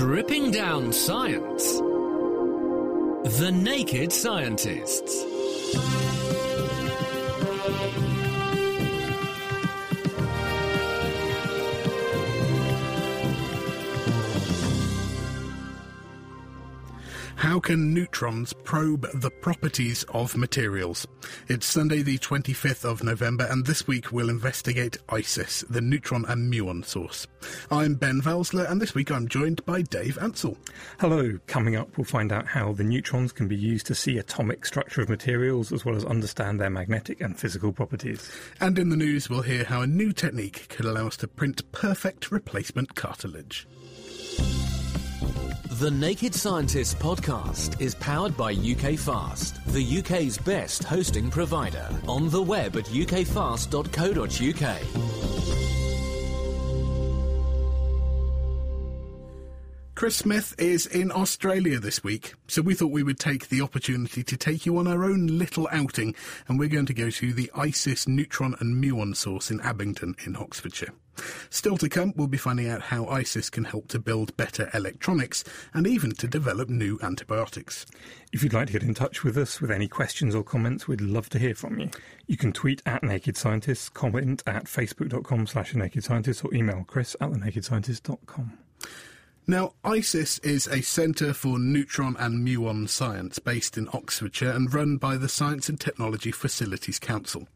Stripping down science. The Naked Scientists. How can neutrons probe the properties of materials? It's Sunday, the 25th of November, and this week we'll investigate ISIS, the neutron and muon source. I'm Ben Valsler, and this week I'm joined by Dave Ansell. Hello. Coming up, we'll find out how the neutrons can be used to see atomic structure of materials as well as understand their magnetic and physical properties. And in the news, we'll hear how a new technique could allow us to print perfect replacement cartilage. The Naked Scientists podcast is powered by UK Fast, the UK's best hosting provider. On the web at ukfast.co.uk. Chris Smith is in Australia this week, so we thought we would take the opportunity to take you on our own little outing, and we're going to go to the ISIS neutron and muon source in Abingdon in Oxfordshire. Still to come, we'll be finding out how ISIS can help to build better electronics and even to develop new antibiotics. If you'd like to get in touch with us with any questions or comments, we'd love to hear from you. You can tweet at Naked Scientists, comment at facebook.com slash Naked Scientists, or email chris at thenakedscientist.com. Now, ISIS is a centre for neutron and muon science based in Oxfordshire and run by the Science and Technology Facilities Council.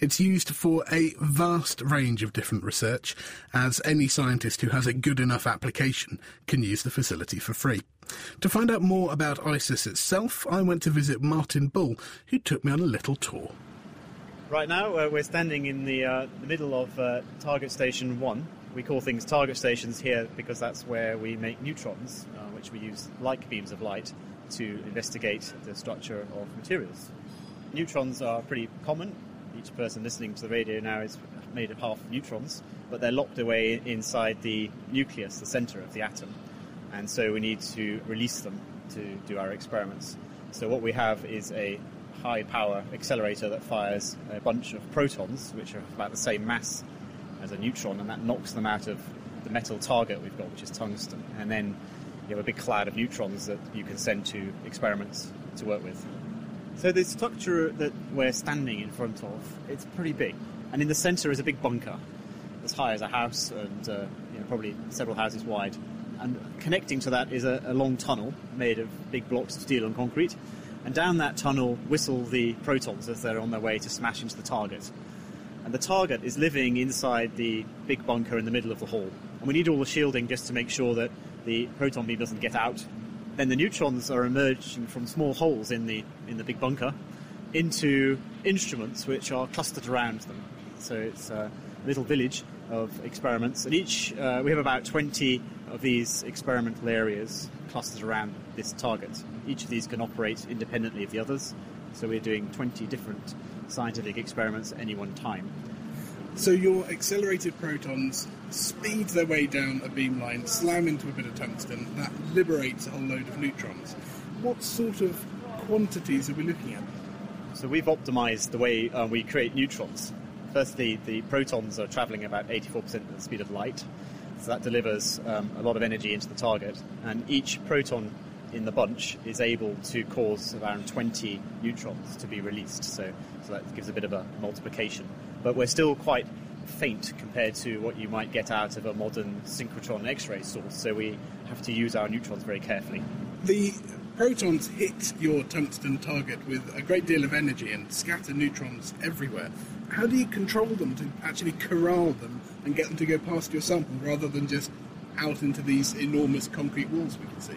It's used for a vast range of different research, as any scientist who has a good enough application can use the facility for free. To find out more about ISIS itself, I went to visit Martin Bull, who took me on a little tour. Right now, uh, we're standing in the, uh, the middle of uh, Target Station 1. We call things target stations here because that's where we make neutrons, uh, which we use like beams of light to investigate the structure of materials. Neutrons are pretty common. Each person listening to the radio now is made of half neutrons, but they're locked away inside the nucleus, the center of the atom. And so we need to release them to do our experiments. So what we have is a high power accelerator that fires a bunch of protons, which are about the same mass as a neutron, and that knocks them out of the metal target we've got, which is tungsten. And then you have a big cloud of neutrons that you can send to experiments to work with. So the structure that we're standing in front of, it's pretty big. And in the center is a big bunker, as high as a house and uh, you know, probably several houses wide. And connecting to that is a, a long tunnel made of big blocks of steel and concrete and down that tunnel whistle the protons as they're on their way to smash into the target. And the target is living inside the big bunker in the middle of the hall. And we need all the shielding just to make sure that the proton beam doesn't get out. Then the neutrons are emerging from small holes in the in the big bunker into instruments which are clustered around them. So it's a little village of experiments, and each uh, we have about 20 of these experimental areas clustered around this target. Each of these can operate independently of the others, so we're doing 20 different scientific experiments at any one time. So your accelerated protons speed their way down a beamline, slam into a bit of tungsten, that liberates a whole load of neutrons. What sort of quantities are we looking at? So we've optimized the way uh, we create neutrons. Firstly, the protons are traveling about 84% of the speed of light, so that delivers um, a lot of energy into the target, and each proton in the bunch is able to cause around 20 neutrons to be released. So, so that gives a bit of a multiplication. But we're still quite faint compared to what you might get out of a modern synchrotron X-ray source. So we have to use our neutrons very carefully. The protons hit your tungsten target with a great deal of energy and scatter neutrons everywhere. How do you control them to actually corral them and get them to go past your sample rather than just out into these enormous concrete walls we can see?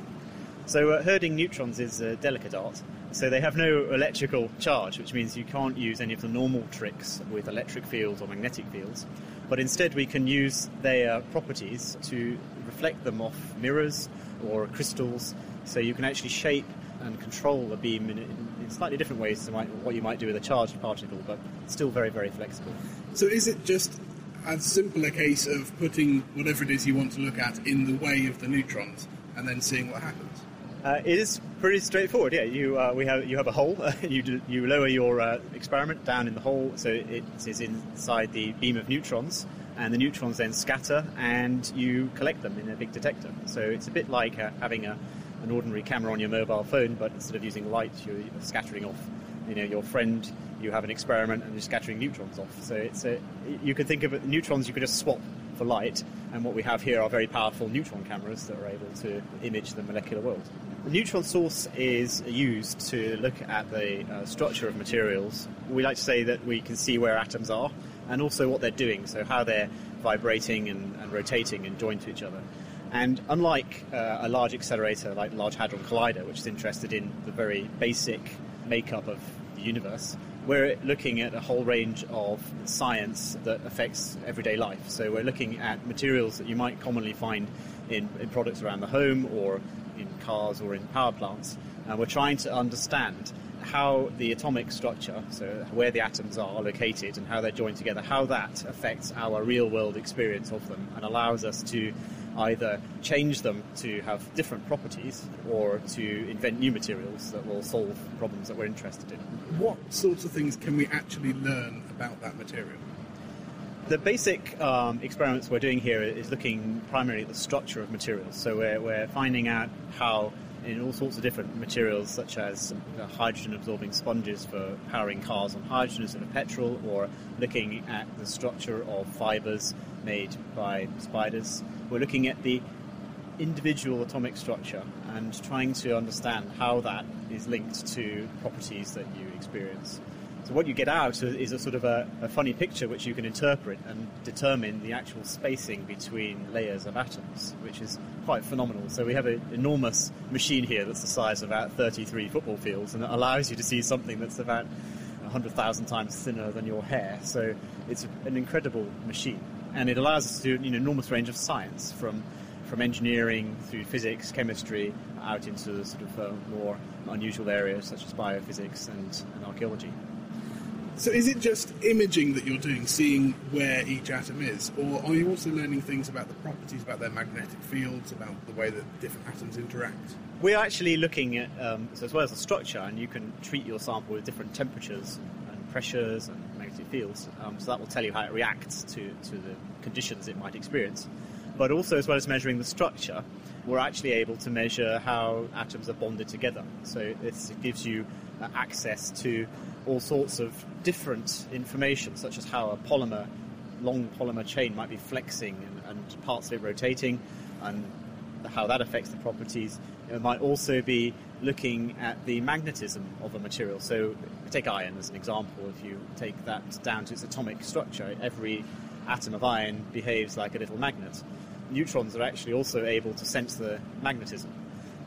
So uh, herding neutrons is a delicate art. So they have no electrical charge, which means you can't use any of the normal tricks with electric fields or magnetic fields. But instead, we can use their properties to reflect them off mirrors or crystals. So you can actually shape and control the beam in, in slightly different ways to what you might do with a charged particle, but still very, very flexible. So is it just as simple a case of putting whatever it is you want to look at in the way of the neutrons and then seeing what happens? Uh, it is pretty straightforward. Yeah, you uh, we have you have a hole. you do, you lower your uh, experiment down in the hole, so it is inside the beam of neutrons, and the neutrons then scatter, and you collect them in a big detector. So it's a bit like uh, having a, an ordinary camera on your mobile phone, but instead of using light, you're scattering off. You know, your friend, you have an experiment, and you're scattering neutrons off. So it's a, you could think of it, neutrons you could just swap for light, and what we have here are very powerful neutron cameras that are able to image the molecular world. The neutron source is used to look at the uh, structure of materials. We like to say that we can see where atoms are and also what they're doing, so how they're vibrating and, and rotating and joined to each other. And unlike uh, a large accelerator like the Large Hadron Collider, which is interested in the very basic makeup of the universe, we're looking at a whole range of science that affects everyday life. So we're looking at materials that you might commonly find in, in products around the home or in cars or in power plants. And we're trying to understand how the atomic structure, so where the atoms are located and how they're joined together, how that affects our real world experience of them and allows us to either change them to have different properties or to invent new materials that will solve problems that we're interested in. What sorts of things can we actually learn about that material? The basic um, experiments we're doing here is looking primarily at the structure of materials. So we're, we're finding out how, in all sorts of different materials, such as hydrogen absorbing sponges for powering cars on hydrogen instead of petrol, or looking at the structure of fibers made by spiders. We're looking at the individual atomic structure and trying to understand how that is linked to properties that you experience. So what you get out is a sort of a, a, funny picture which you can interpret and determine the actual spacing between layers of atoms, which is quite phenomenal. So we have an enormous machine here that's the size of about 33 football fields, and it allows you to see something that's about 100,000 times thinner than your hair. So it's an incredible machine, and it allows us to do an enormous range of science from from engineering through physics, chemistry, out into sort of uh, more unusual areas such as biophysics and, and archaeology. So is it just imaging that you're doing, seeing where each atom is, or are you also learning things about the properties, about their magnetic fields, about the way that different atoms interact? We're actually looking at, um, so as well as the structure, and you can treat your sample with different temperatures and pressures and magnetic fields, um, so that will tell you how it reacts to, to the conditions it might experience. But also, as well as measuring the structure, we're actually able to measure how atoms are bonded together. So this gives you uh, access to all sorts of different information, such as how a polymer, long polymer chain might be flexing and, and parts of it rotating, and how that affects the properties. It might also be looking at the magnetism of a material. So, take iron as an example. If you take that down to its atomic structure, every atom of iron behaves like a little magnet. Neutrons are actually also able to sense the magnetism,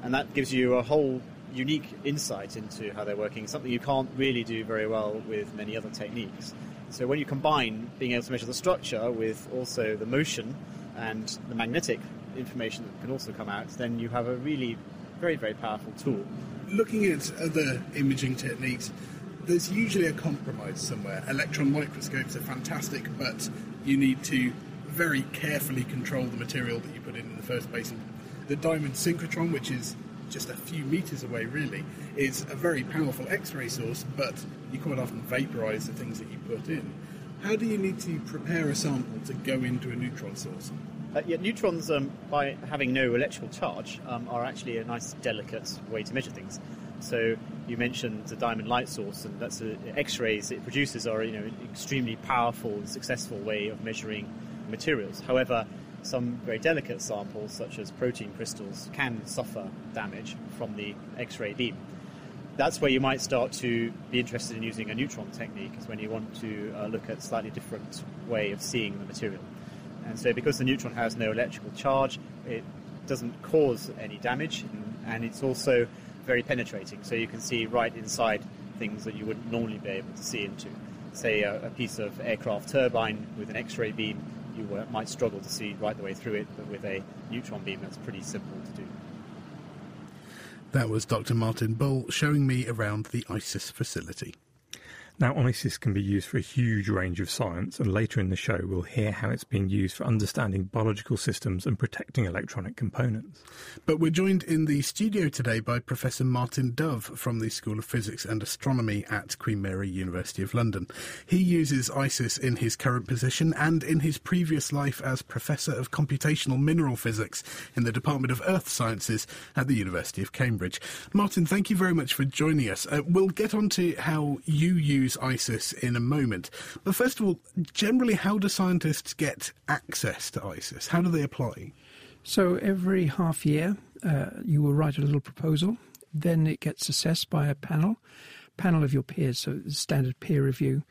and that gives you a whole unique insight into how they're working, something you can't really do very well with many other techniques. So when you combine being able to measure the structure with also the motion and the magnetic information that can also come out, then you have a really very, very powerful tool. Looking at other imaging techniques, there's usually a compromise somewhere. Electron microscopes are fantastic, but you need to very carefully control the material that you put in in the first place. And The diamond synchrotron, which is just a few meters away, really, is a very powerful X-ray source, but you quite often vaporize the things that you put in. How do you need to prepare a sample to go into a neutron source? Uh, yeah, neutrons, um, by having no electrical charge, um, are actually a nice, delicate way to measure things. So you mentioned the diamond light source, and that's a, X-rays it produces are you know an extremely powerful and successful way of measuring materials. However, some very delicate samples, such as protein crystals, can suffer damage from the X ray beam. That's where you might start to be interested in using a neutron technique, is when you want to uh, look at a slightly different way of seeing the material. And so, because the neutron has no electrical charge, it doesn't cause any damage, and it's also very penetrating, so you can see right inside things that you wouldn't normally be able to see into. Say a, a piece of aircraft turbine with an X ray beam you might struggle to see right the way through it, but with a neutron beam, that's pretty simple to do. That was Dr. Martin Bull showing me around the ISIS facility. Now, ISIS can be used for a huge range of science, and later in the show, we'll hear how it's being used for understanding biological systems and protecting electronic components. But we're joined in the studio today by Professor Martin Dove from the School of Physics and Astronomy at Queen Mary University of London. He uses ISIS in his current position and in his previous life as Professor of Computational Mineral Physics in the Department of Earth Sciences at the University of Cambridge. Martin, thank you very much for joining us. Uh, we'll get on to how you use ISIS in a moment. But first of all, generally, how do scientists get access to ISIS? How do they apply? So every half year, uh, you will write a little proposal. Then it gets assessed by a panel, panel of your peers, so standard peer review.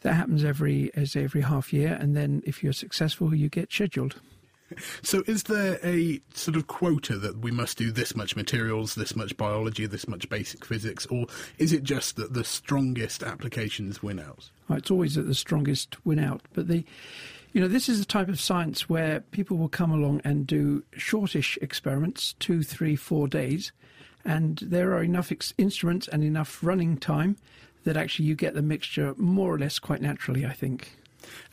That happens every as every half year, and then if you're successful, you get scheduled. So, is there a sort of quota that we must do this much materials, this much biology, this much basic physics, or is it just that the strongest applications win out? it's always that the strongest win out, but the you know, this is the type of science where people will come along and do shortish experiments, two, three, four days, and there are enough ex- instruments and enough running time that actually you get the mixture more or less quite naturally, I think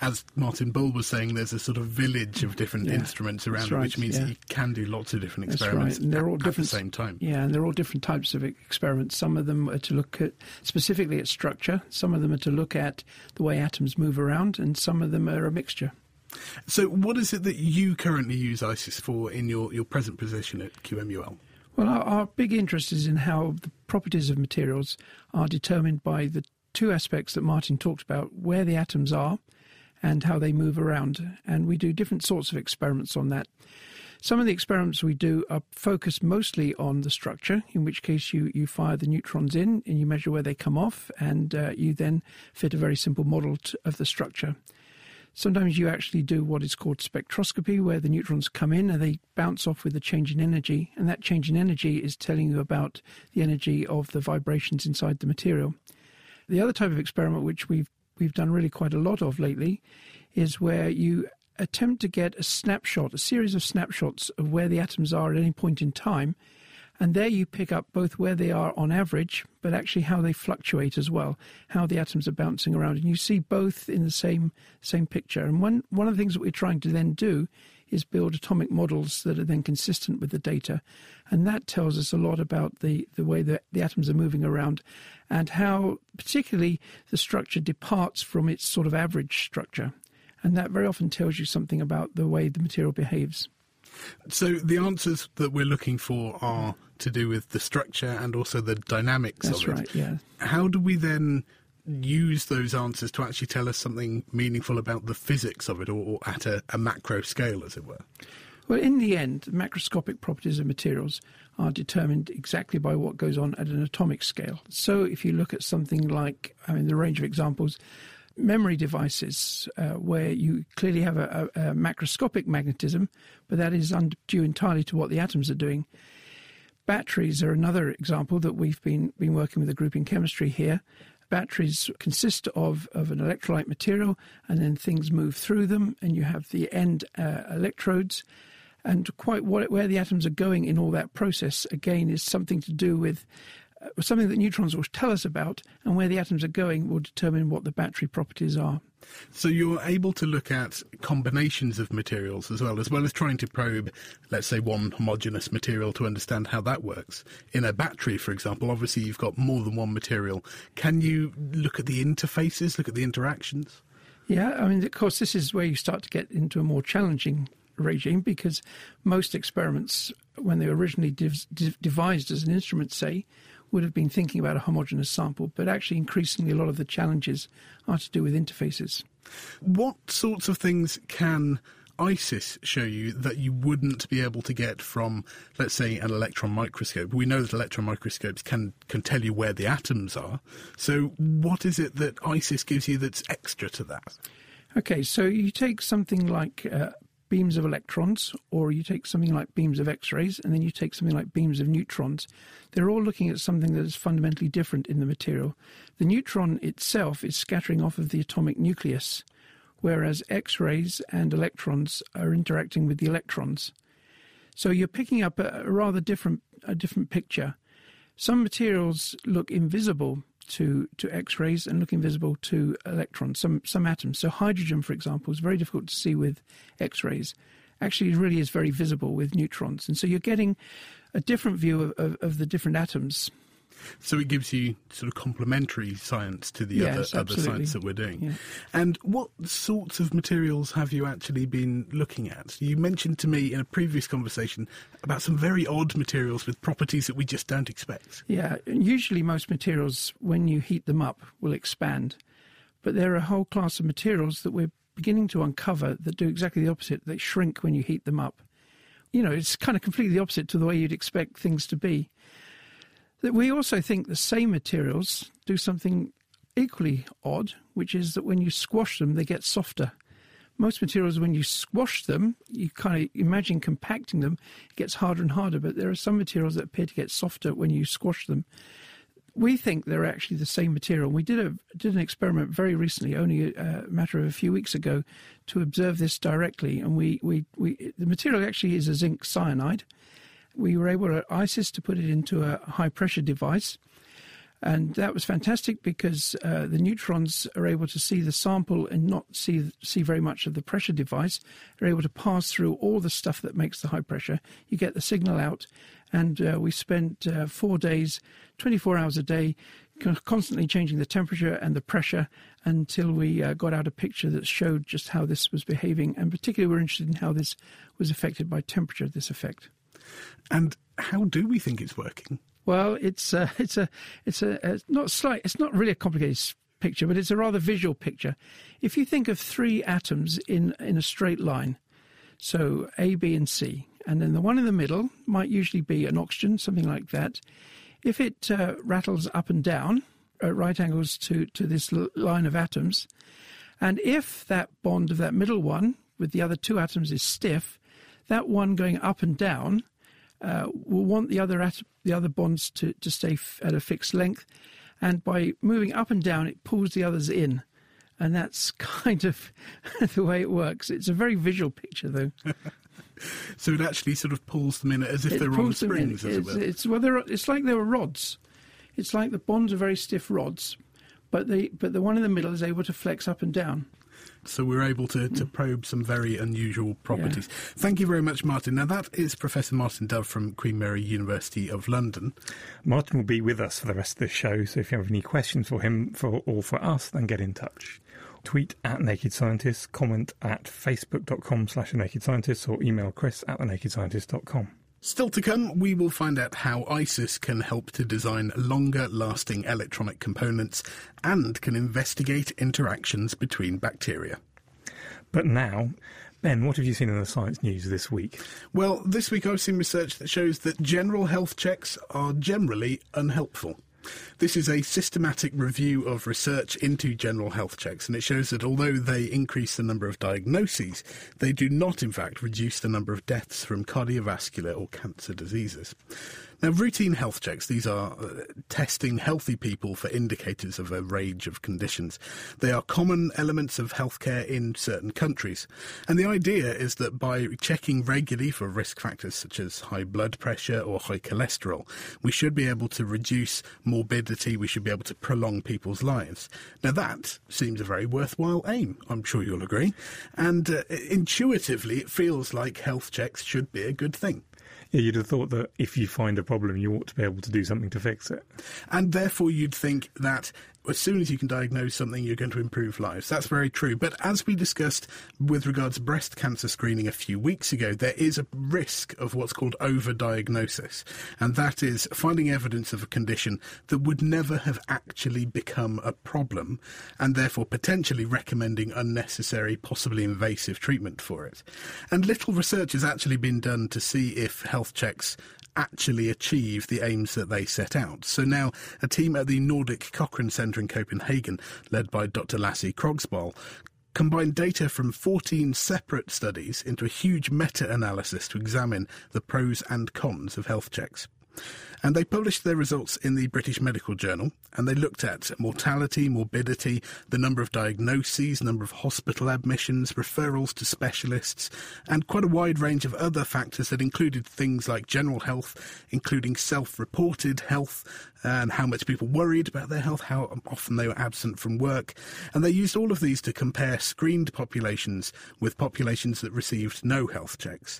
as Martin Bull was saying, there's a sort of village of different yeah, instruments around, right, which means yeah. you can do lots of different experiments. Right. And they're all at, different at the same time. Yeah, and they're all different types of experiments. Some of them are to look at specifically at structure. Some of them are to look at the way atoms move around, and some of them are a mixture. So, what is it that you currently use ISIS for in your, your present position at QMUL? Well, our, our big interest is in how the properties of materials are determined by the two aspects that Martin talked about where the atoms are and how they move around. And we do different sorts of experiments on that. Some of the experiments we do are focused mostly on the structure, in which case you, you fire the neutrons in and you measure where they come off, and uh, you then fit a very simple model to, of the structure. Sometimes you actually do what is called spectroscopy, where the neutrons come in and they bounce off with a change in energy, and that change in energy is telling you about the energy of the vibrations inside the material. The other type of experiment which we've we've done really quite a lot of lately is where you attempt to get a snapshot, a series of snapshots of where the atoms are at any point in time. And there you pick up both where they are on average, but actually how they fluctuate as well, how the atoms are bouncing around. And you see both in the same same picture. And one, one of the things that we're trying to then do is build atomic models that are then consistent with the data. And that tells us a lot about the, the way that the atoms are moving around and how, particularly, the structure departs from its sort of average structure. And that very often tells you something about the way the material behaves. So the answers that we're looking for are to do with the structure and also the dynamics That's of it. right, yeah. How do we then use those answers to actually tell us something meaningful about the physics of it or, or at a, a macro scale, as it were? Well, in the end, macroscopic properties of materials are determined exactly by what goes on at an atomic scale. So, if you look at something like, I mean, the range of examples, memory devices, uh, where you clearly have a, a, a, macroscopic magnetism, but that is due entirely to what the atoms are doing. Batteries are another example that we've been, been working with a group in chemistry here, Batteries consist of, of an electrolyte material, and then things move through them, and you have the end uh, electrodes. And quite what, where the atoms are going in all that process, again, is something to do with Uh, something that neutrons will tell us about, and where the atoms are going will determine what the battery properties are. So you're able to look at combinations of materials as well, as well as trying to probe, let's say, one homogeneous material to understand how that works. In a battery, for example, obviously you've got more than one material. Can you look at the interfaces, look at the interactions? Yeah, I mean, of course, this is where you start to get into a more challenging regime because most experiments, when they were originally dev- devised as an instrument, say, would have been thinking about a homogeneous sample, but actually increasingly a lot of the challenges are to do with interfaces. What sorts of things can ISIS show you that you wouldn't be able to get from, let's say, an electron microscope? We know that electron microscopes can, can tell you where the atoms are. So, what is it that ISIS gives you that's extra to that? Okay, so you take something like uh, beams of electrons, or you take something like beams of X rays, and then you take something like beams of neutrons. They're all looking at something that is fundamentally different in the material. The neutron itself is scattering off of the atomic nucleus, whereas X rays and electrons are interacting with the electrons. So you're picking up a, rather different, a different picture. Some materials look invisible to, to X rays and look invisible to electrons, some, some atoms. So, hydrogen, for example, is very difficult to see with X rays. Actually, it really is very visible with neutrons. And so, you're getting a different view of, of, of the different atoms so it gives you sort of complementary science to the yes, other, other science that we're doing. Yeah. And what sorts of materials have you actually been looking at? You mentioned to me in a previous conversation about some very odd materials with properties that we just don't expect. Yeah, usually most materials, when you heat them up, will expand. But there are a whole class of materials that we're beginning to uncover that do exactly the opposite. They shrink when you heat them up. You know, it's kind of completely the opposite to the way you'd expect things to be. That we also think the same materials do something equally odd, which is that when you squash them, they get softer. Most materials, when you squash them, you kind of imagine compacting them, it gets harder and harder, but there are some materials that appear to get softer when you squash them. We think they're actually the same material. We did a did an experiment very recently, only a, a matter of a few weeks ago, to observe this directly. And we, we, we the material actually is a zinc cyanide, we were able at ISIS to put it into a high pressure device. And that was fantastic because uh, the neutrons are able to see the sample and not see see very much of the pressure device. They're able to pass through all the stuff that makes the high pressure. You get the signal out, and uh, we spent uh, four days, 24 hours a day, constantly changing the temperature and the pressure until we uh, got out a picture that showed just how this was behaving. And particularly, we're interested in how this was affected by temperature. This effect. And how do we think it's working? Well, it's a, it's a it's a it's not slight. It's not really a complicated picture, but it's a rather visual picture. If you think of three atoms in in a straight line, so A, B, and C, and then the one in the middle might usually be an oxygen, something like that. If it uh, rattles up and down at right angles to to this line of atoms, and if that bond of that middle one with the other two atoms is stiff, that one going up and down uh, will want the other at- the other bonds to, to stay f- at a fixed length, and by moving up and down, it pulls the others in, and that's kind of the way it works. It's a very visual picture, though. so it actually sort of pulls them in as if it they were on springs, as it's, it were. It's well, it's like there were rods. It's like the bonds are very stiff rods, but the but the one in the middle is able to flex up and down. So we're able to, to probe some very unusual properties. Yeah. Thank you very much, Martin. Now, that is Professor Martin Dove from Queen Mary University of London. Martin will be with us for the rest of the show, so if you have any questions for him for, or for us, then get in touch. Tweet at Naked Scientist, comment at facebook.com slash Naked Scientist, or email chris at the thenakedscientist.com. Still to come, we will find out how ISIS can help to design longer lasting electronic components and can investigate interactions between bacteria. But now, Ben, what have you seen in the science news this week? Well, this week I've seen research that shows that general health checks are generally unhelpful. This is a systematic review of research into general health checks, and it shows that although they increase the number of diagnoses, they do not, in fact, reduce the number of deaths from cardiovascular or cancer diseases. Now, routine health checks, these are uh, testing healthy people for indicators of a range of conditions. They are common elements of healthcare in certain countries. And the idea is that by checking regularly for risk factors such as high blood pressure or high cholesterol, we should be able to reduce morbidity, we should be able to prolong people's lives. Now, that seems a very worthwhile aim, I'm sure you'll agree. And uh, intuitively, it feels like health checks should be a good thing. Yeah, you'd have thought that if you find a problem, you ought to be able to do something to fix it. And therefore, you'd think that as soon as you can diagnose something, you're going to improve lives. That's very true. But as we discussed with regards to breast cancer screening a few weeks ago, there is a risk of what's called overdiagnosis. And that is finding evidence of a condition that would never have actually become a problem, and therefore potentially recommending unnecessary, possibly invasive treatment for it. And little research has actually been done to see if health checks actually achieve the aims that they set out. So now a team at the Nordic Cochrane Centre in Copenhagen, led by Dr. Lasse Krogsboll, combined data from 14 separate studies into a huge meta-analysis to examine the pros and cons of health checks. And they published their results in the British Medical Journal, and they looked at mortality, morbidity, the number of diagnoses, number of hospital admissions, referrals to specialists, and quite a wide range of other factors that included things like general health, including self-reported health, and how much people worried about their health, how often they were absent from work. And they used all of these to compare screened populations with populations that received no health checks.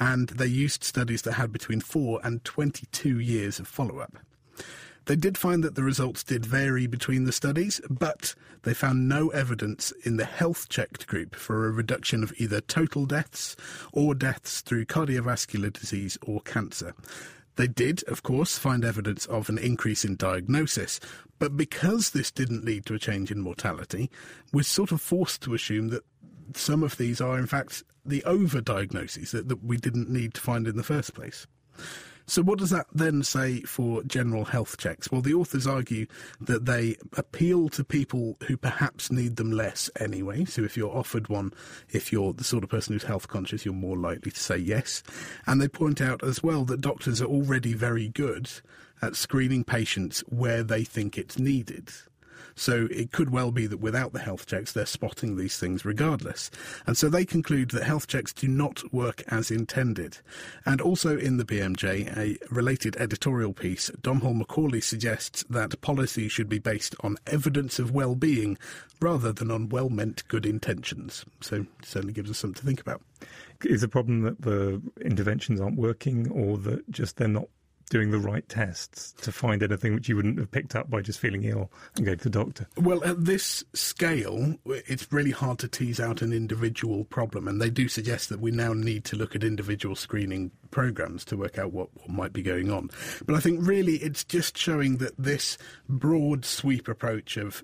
And they used studies that had between 4 and 22 years of follow up. They did find that the results did vary between the studies, but they found no evidence in the health checked group for a reduction of either total deaths or deaths through cardiovascular disease or cancer. They did, of course, find evidence of an increase in diagnosis, but because this didn't lead to a change in mortality, we're sort of forced to assume that some of these are, in fact, the overdiagnoses that, that we didn't need to find in the first place. So, what does that then say for general health checks? Well, the authors argue that they appeal to people who perhaps need them less anyway. So, if you're offered one, if you're the sort of person who's health conscious, you're more likely to say yes. And they point out as well that doctors are already very good at screening patients where they think it's needed. So it could well be that without the health checks, they're spotting these things regardless. And so they conclude that health checks do not work as intended. And also in the BMJ, a related editorial piece, Domhnall Macaulay suggests that policy should be based on evidence of well-being rather than on well-meant good intentions. So it certainly gives us something to think about. Is the problem that the interventions aren't working or that just they're not doing the right tests to find anything which you wouldn't have picked up by just feeling ill and going to the doctor? Well, at this scale, it's really hard to tease out an individual problem, and they do suggest that we now need to look at individual screening programs to work out what, what might be going on. But I think really it's just showing that this broad sweep approach of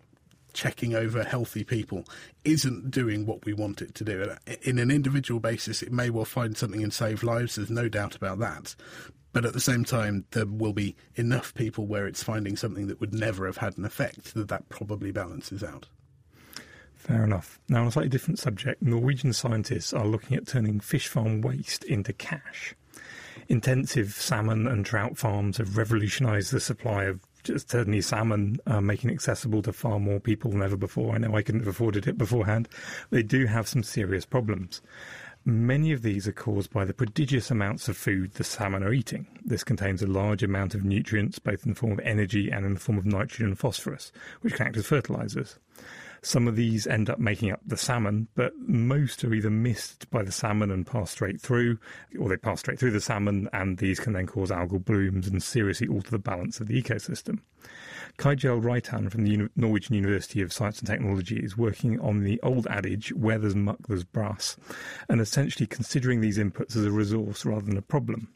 checking over healthy people isn't doing what we want it to do. In an individual basis, it may well find something and save lives, there's no doubt about that. But at the same time, there will be enough people where it's finding something that would never have had an effect that that probably balances out. Fair enough. Now, on a slightly different subject, Norwegian scientists are looking at turning fish farm waste into cash. Intensive salmon and trout farms have revolutionised the supply of just certainly salmon, uh, making it accessible to far more people than ever before. I know I couldn't have afforded it beforehand. They do have some serious problems. Many of these are caused by the prodigious amounts of food the salmon are eating. This contains a large amount of nutrients, both in the form of energy and in the form of nitrogen and phosphorus, which can act as fertilizers. Some of these end up making up the salmon, but most are either missed by the salmon and pass straight through, or they pass straight through the salmon, and these can then cause algal blooms and seriously alter the balance of the ecosystem. Kjetil Reitan from the Norwegian University of Science and Technology is working on the old adage, where there's muck, there's brass, and essentially considering these inputs as a resource rather than a problem.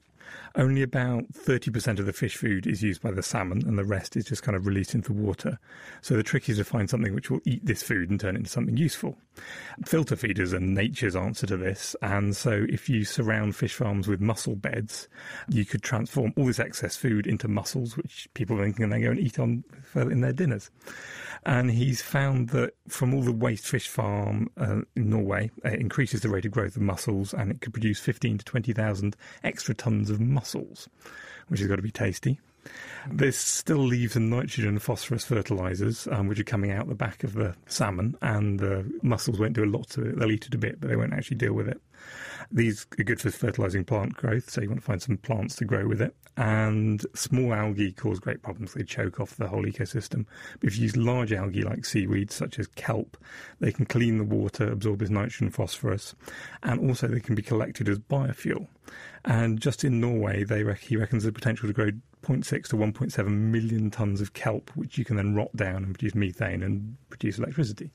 Only about 30% of the fish food is used by the salmon, and the rest is just kind of released into the water. So the trick is to find something which will eat this food and turn it into something useful. Filter feeders are nature's answer to this, and so if you surround fish farms with mussel beds, you could transform all this excess food into mussels, which people then can then go and eat on in their dinners. And he's found that from all the waste fish farm uh, in Norway, it increases the rate of growth of mussels, and it could produce 15 to 20,000 extra tons of mussels, which has got to be tasty. This still leaves the nitrogen phosphorus fertilizers, um, which are coming out the back of the salmon, and the mussels won't do a lot to it. They'll eat it a bit, but they won't actually deal with it. These are good for fertilizing plant growth, so you want to find some plants to grow with it. And small algae cause great problems. They choke off the whole ecosystem. But if you use large algae like seaweed, such as kelp, they can clean the water, absorb its nitrogen phosphorus, and also they can be collected as biofuel. And just in Norway, they he reckons the potential to grow 0.6 to 1.7 million tons of kelp, which you can then rot down and produce methane and produce electricity.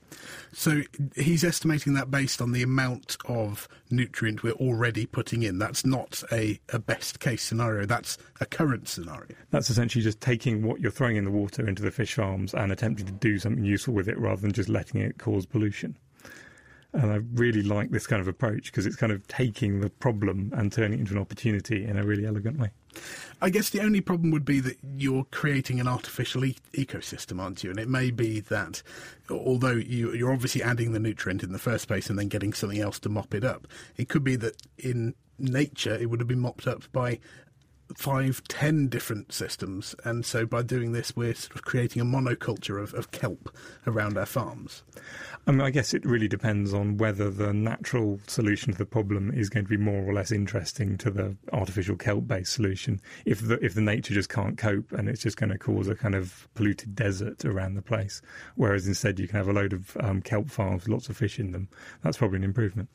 So he's estimating that based on the amount of nutrient we're already putting in. That's not a, a best case scenario, that's a current scenario. That's essentially just taking what you're throwing in the water into the fish farms and attempting to do something useful with it rather than just letting it cause pollution. And I really like this kind of approach because it's kind of taking the problem and turning it into an opportunity in a really elegant way. I guess the only problem would be that you're creating an artificial e- ecosystem, aren't you? And it may be that, although you, you're obviously adding the nutrient in the first place and then getting something else to mop it up, it could be that in nature it would have been mopped up by five, ten different systems. And so by doing this, we're sort of creating a monoculture of, of kelp around our farms. I mean, I guess it really depends on whether the natural solution to the problem is going to be more or less interesting to the artificial kelp-based solution. If the if the nature just can't cope and it's just going to cause a kind of polluted desert around the place, whereas instead you can have a load of um, kelp farms, lots of fish in them, that's probably an improvement.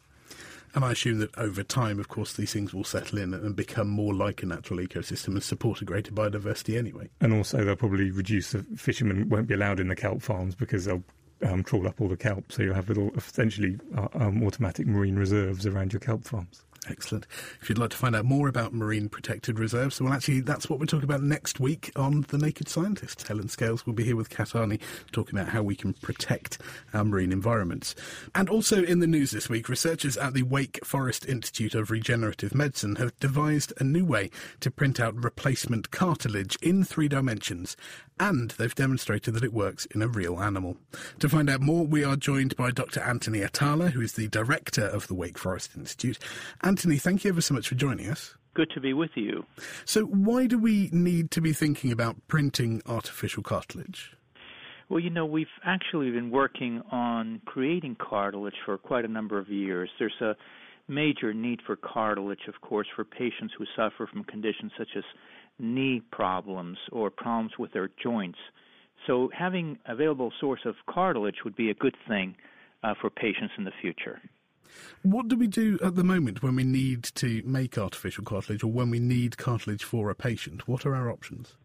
And I assume that over time, of course, these things will settle in and become more like a natural ecosystem and support a greater biodiversity anyway. And also, they'll probably reduce the fishermen won't be allowed in the kelp farms because they'll um, trawl up all the kelp. So you'll have little, essentially, uh, um, automatic marine reserves around your kelp farms. Excellent. If you'd like to find out more about marine protected reserves, well, actually, that's what we're talking about next week on The Naked Scientist. Helen Scales will be here with Kat Arney talking about how we can protect our marine environments. And also in the news this week, researchers at the Wake Forest Institute of Regenerative Medicine have devised a new way to print out replacement cartilage in three dimensions and they've demonstrated that it works in a real animal. To find out more, we are joined by Dr. Anthony Atala, who is the director of the Wake Forest Institute. Anthony, thank you ever so much for joining us. Good to be with you. So, why do we need to be thinking about printing artificial cartilage? Well, you know, we've actually been working on creating cartilage for quite a number of years. There's a major need for cartilage, of course, for patients who suffer from conditions such as knee problems or problems with their joints. So having available source of cartilage would be a good thing uh, for patients in the future. What do we do at the moment when we need to make artificial cartilage or when we need cartilage for a patient? What are our options?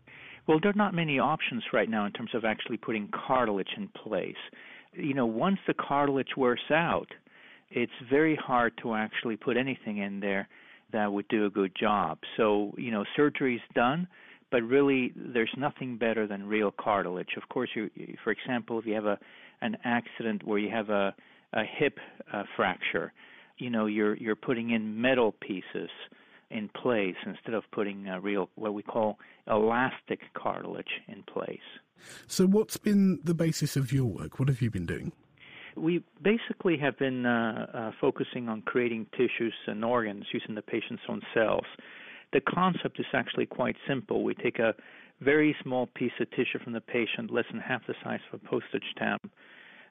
Well, there are not many options right now in terms of actually putting cartilage in place. You know, once the cartilage wears out, it's very hard to actually put anything in there that would do a good job. So, you know, surgery's done, but really there's nothing better than real cartilage. Of course, you, for example, if you have a an accident where you have a a hip uh, fracture, you know, you're you're putting in metal pieces in place instead of putting a real what we call elastic cartilage in place. So, what's been the basis of your work? What have you been doing? We basically have been uh, uh, focusing on creating tissues and organs using the patient's own cells. The concept is actually quite simple. We take a very small piece of tissue from the patient, less than half the size of a postage stamp,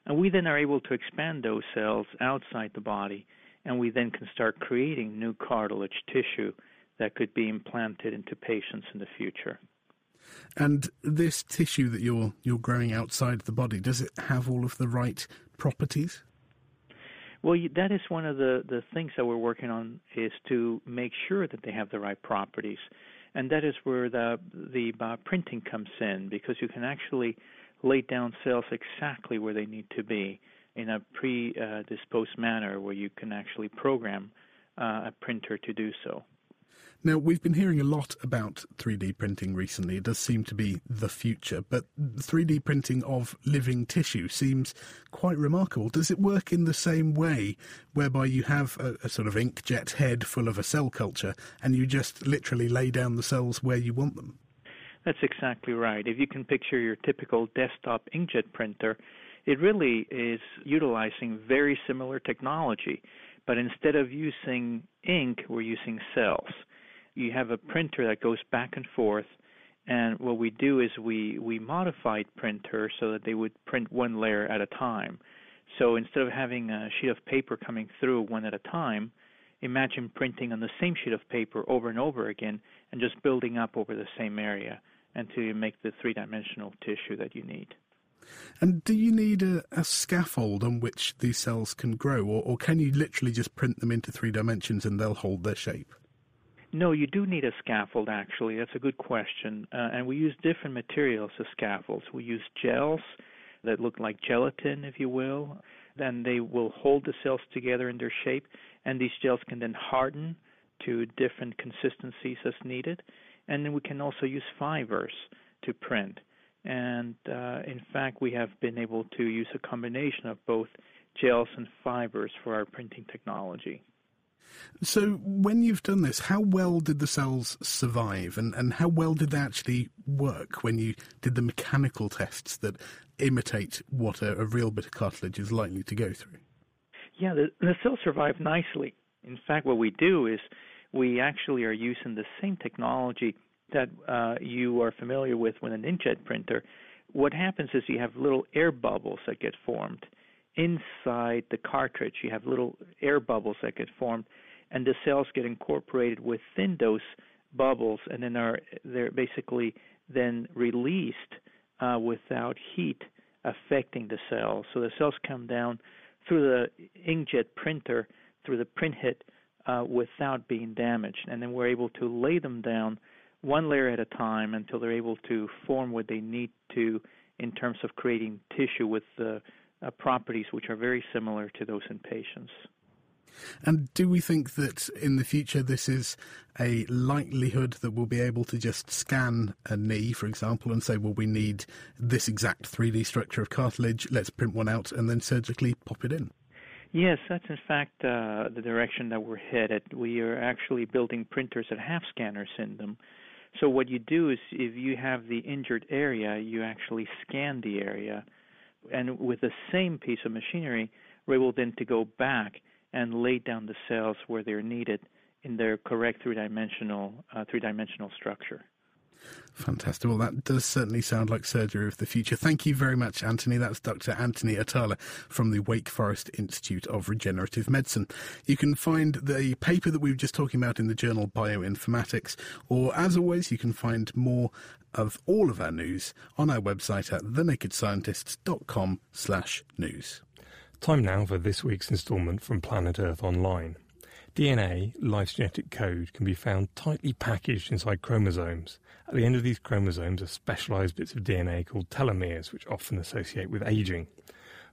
and we then are able to expand those cells outside the body, and we then can start creating new cartilage tissue that could be implanted into patients in the future. And this tissue that you're you're growing outside the body, does it have all of the right properties? Well, that is one of the the things that we're working on is to make sure that they have the right properties, and that is where the the uh, printing comes in because you can actually lay down cells exactly where they need to be in a predisposed manner, where you can actually program uh, a printer to do so. Now, we've been hearing a lot about 3D printing recently. It does seem to be the future, but 3D printing of living tissue seems quite remarkable. Does it work in the same way, whereby you have a, a sort of inkjet head full of a cell culture and you just literally lay down the cells where you want them? That's exactly right. If you can picture your typical desktop inkjet printer, it really is utilizing very similar technology, but instead of using ink, we're using cells. You have a printer that goes back and forth and what we do is we we modified printers so that they would print one layer at a time. So instead of having a sheet of paper coming through one at a time imagine printing on the same sheet of paper over and over again and just building up over the same area until you make the three dimensional tissue that you need and do you need a, a scaffold on which these cells can grow, or, or can you literally just print them into three dimensions and they'll hold their shape? No, you do need a scaffold, actually. That's a good question. Uh, and we use different materials as scaffolds. We use gels that look like gelatin, if you will. Then they will hold the cells together in their shape, and these gels can then harden to different consistencies as needed. And then we can also use fibers to print. And uh, in fact, we have been able to use a combination of both gels and fibers for our printing technology. So, when you've done this, how well did the cells survive, and, and how well did they actually work when you did the mechanical tests that imitate what a, a real bit of cartilage is likely to go through? Yeah, the, the cells survive nicely. In fact, what we do is we actually are using the same technology that uh, you are familiar with with an inkjet printer. What happens is you have little air bubbles that get formed inside the cartridge. You have little air bubbles that get formed, and the cells get incorporated within those bubbles, and then are they're basically then released uh, without heat affecting the cells. So the cells come down through the inkjet printer through the print head uh, without being damaged, and then we're able to lay them down one layer at a time until they're able to form what they need to in terms of creating tissue with the uh, properties which are very similar to those in patients. And do we think that in the future this is a likelihood that we'll be able to just scan a knee, for example, and say, well, we need this exact 3D structure of cartilage, let's print one out and then surgically pop it in? Yes, that's in fact uh, the direction that we're headed. We are actually building printers that have scanners in them. So what you do is if you have the injured area, you actually scan the area. And with the same piece of machinery, we're able then to go back and lay down the cells where they're needed in their correct three-dimensional uh, three-dimensional structure. Fantastic. Well, that does certainly sound like surgery of the future. Thank you very much, Anthony. That's Dr. Anthony Atala from the Wake Forest Institute of Regenerative Medicine. You can find the paper that we were just talking about in the journal Bioinformatics, or as always, you can find more of all of our news on our website at thenakedscientists.com slash news. Time now for this week's instalment from Planet Earth Online. DNA, life's genetic code, can be found tightly packaged inside chromosomes. At the end of these chromosomes are specialized bits of DNA called telomeres, which often associate with aging.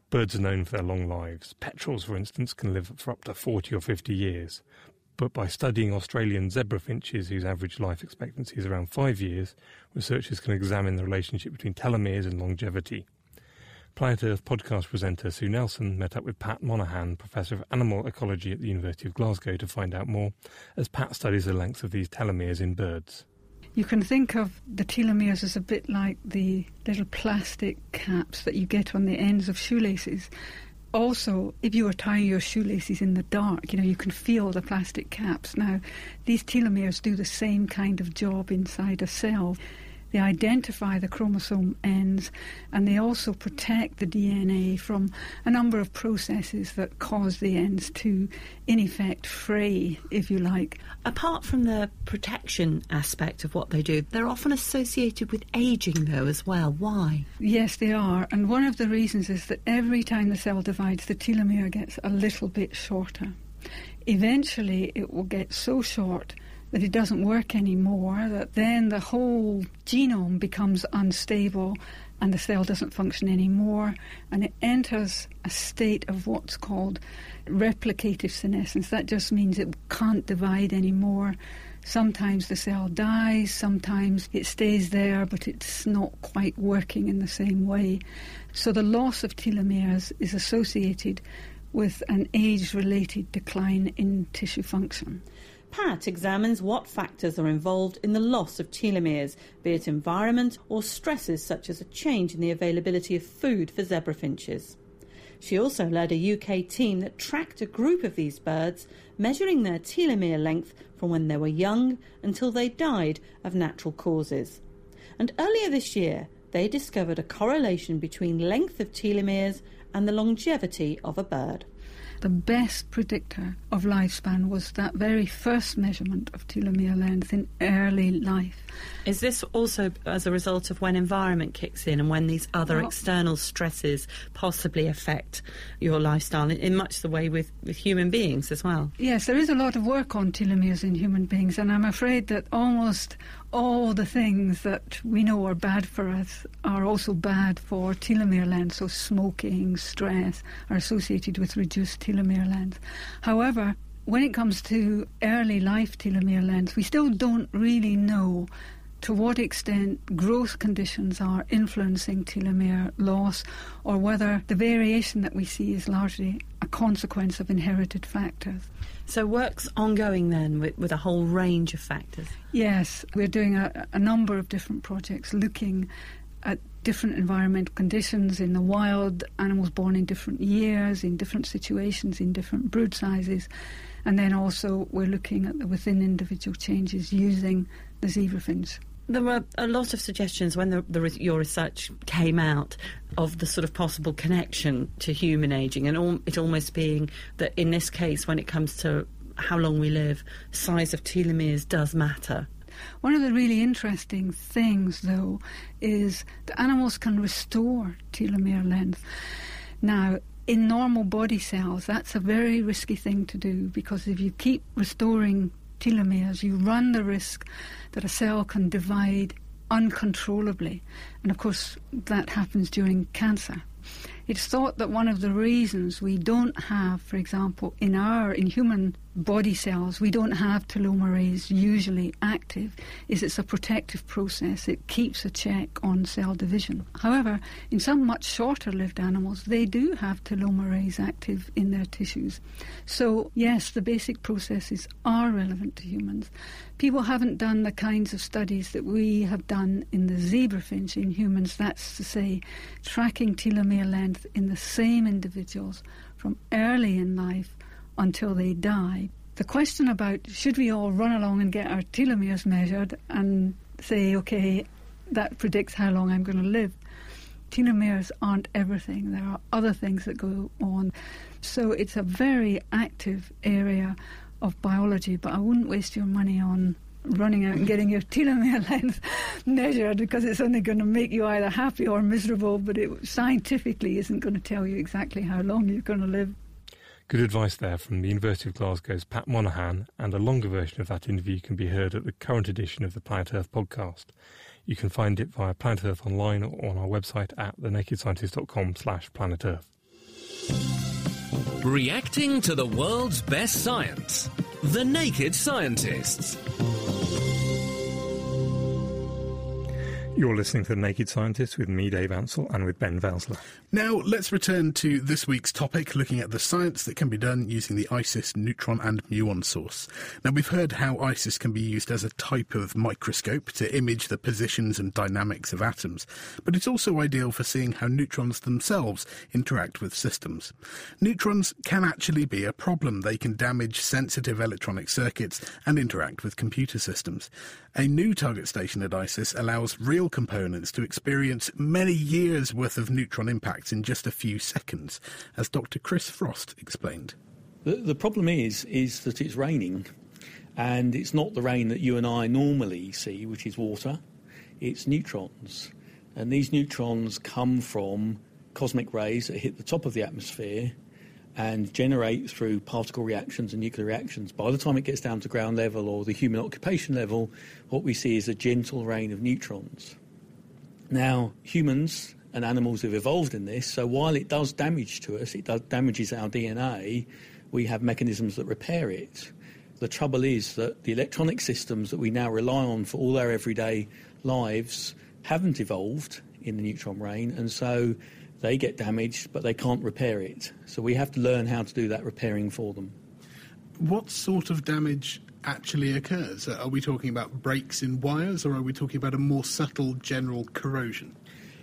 Birds are known for their long lives. Petrels, for instance, can live for up to 40 or 50 years. But by studying Australian zebra finches, whose average life expectancy is around five years, researchers can examine the relationship between telomeres and longevity. Planet Earth podcast presenter Sue Nelson met up with Pat Monaghan, Professor of Animal Ecology at the University of Glasgow, to find out more, as Pat studies the length of these telomeres in birds. You can think of the telomeres as a bit like the little plastic caps that you get on the ends of shoelaces. Also, if you are tying your shoelaces in the dark, you know, you can feel the plastic caps. Now, these telomeres do the same kind of job inside a cell. They identify the chromosome ends and they also protect the DNA from a number of processes that cause the ends to, in effect, fray, if you like. Apart from the protection aspect of what they do, they're often associated with aging, though, as well. Why? Yes, they are. And one of the reasons is that every time the cell divides, the telomere gets a little bit shorter. Eventually, it will get so short that it doesn't work anymore, that then the whole genome becomes unstable and the cell doesn't function anymore, and it enters a state of what's called replicative senescence. That just means it can't divide anymore. Sometimes the cell dies, sometimes it stays there, but it's not quite working in the same way. So the loss of telomeres is associated with an age related decline in tissue function. Pat examines what factors are involved in the loss of telomeres, be it environment or stresses such as a change in the availability of food for zebra finches. She also led a UK team that tracked a group of these birds, measuring their telomere length from when they were young until they died of natural causes. And earlier this year, they discovered a correlation between length of telomeres and the longevity of a bird the best predictor of lifespan was that very first measurement of telomere length in early life. Is this also as a result of when environment kicks in and when these other well, external stresses possibly affect your lifestyle in, in much the way with, with human beings as well? Yes, there is a lot of work on telomeres in human beings, and I'm afraid that almost all the things that we know are bad for us are also bad for telomere length. So, smoking, stress are associated with reduced telomere length. However, when it comes to early life telomere length, we still don't really know to what extent growth conditions are influencing telomere loss or whether the variation that we see is largely a consequence of inherited factors. So, work's ongoing then with, with a whole range of factors? Yes, we're doing a, a number of different projects looking at different environmental conditions in the wild, animals born in different years, in different situations, in different brood sizes, And then also we're looking at the within individual changes using the zebrafinch. There were a lot of suggestions when the, the, your research came out of the sort of possible connection to human aging, and all, it almost being that in this case, when it comes to how long we live, size of telomeres does matter. One of the really interesting things, though, is that animals can restore telomere length. Now, in normal body cells, that's a very risky thing to do because if you keep restoring telomeres, you run the risk that a cell can divide uncontrollably. And of course, that happens during cancer. It's thought that one of the reasons we don't have, for example, in our in human body cells, we don't have telomerase usually active, is it's a protective process. It keeps a check on cell division. However, in some much shorter lived animals, they do have telomerase active in their tissues. So, yes, the basic processes are relevant to humans. People haven't done the kinds of studies that we have done in the zebrafinch in humans, that's to say, tracking telomere length in the same individuals from early in life until they die. The question about should we all run along and get our telomeres measured and say, okay, that predicts how long I'm going to live. Telomeres aren't everything. There are other things that go on. So it's a very active area of biology, but I wouldn't waste your money on running out and getting your telomere length measured because it's only going to make you either happy or miserable, but it scientifically isn't going to tell you exactly how long you're going to live. Good advice there from the University of Glasgow's Pat Monaghan, and a longer version of that interview can be heard at the current edition of the Planet Earth podcast. You can find it via Planet Earth online or on our website at thenakedscientist.com slash planet Earth. Reacting to the world's best science. The Naked Scientists. You're listening to The Naked Scientist with me, Dave Ansell, and with Ben Valsler. Now, let's return to this week's topic, looking at the science that can be done using the ISIS neutron and muon source. Now, we've heard how ISIS can be used as a type of microscope to image the positions and dynamics of atoms, but it's also ideal for seeing how neutrons themselves interact with systems. Neutrons can actually be a problem. They can damage sensitive electronic circuits and interact with computer systems. A new target station at ISIS allows real components to experience many years' worth of neutron impacts in just a few seconds, as Dr. Chris Frost explained. The, the problem is, is that it's raining, and it's not the rain that you and I normally see, which is water. It's neutrons, and these neutrons come from cosmic rays that hit the top of the atmosphere and generate through particle reactions and nuclear reactions. By the time it gets down to ground level or the human occupation level, what we see is a gentle rain of neutrons. Now, humans and animals have evolved in this, so while it does damage to us, it does, damages our DNA, we have mechanisms that repair it. The trouble is that the electronic systems that we now rely on for all our everyday lives haven't evolved in the neutron rain, and so they get damaged, but they can't repair it. So we have to learn how to do that repairing for them. What sort of damage actually occurs? Are we talking about breaks in wires, or are we talking about a more subtle general corrosion?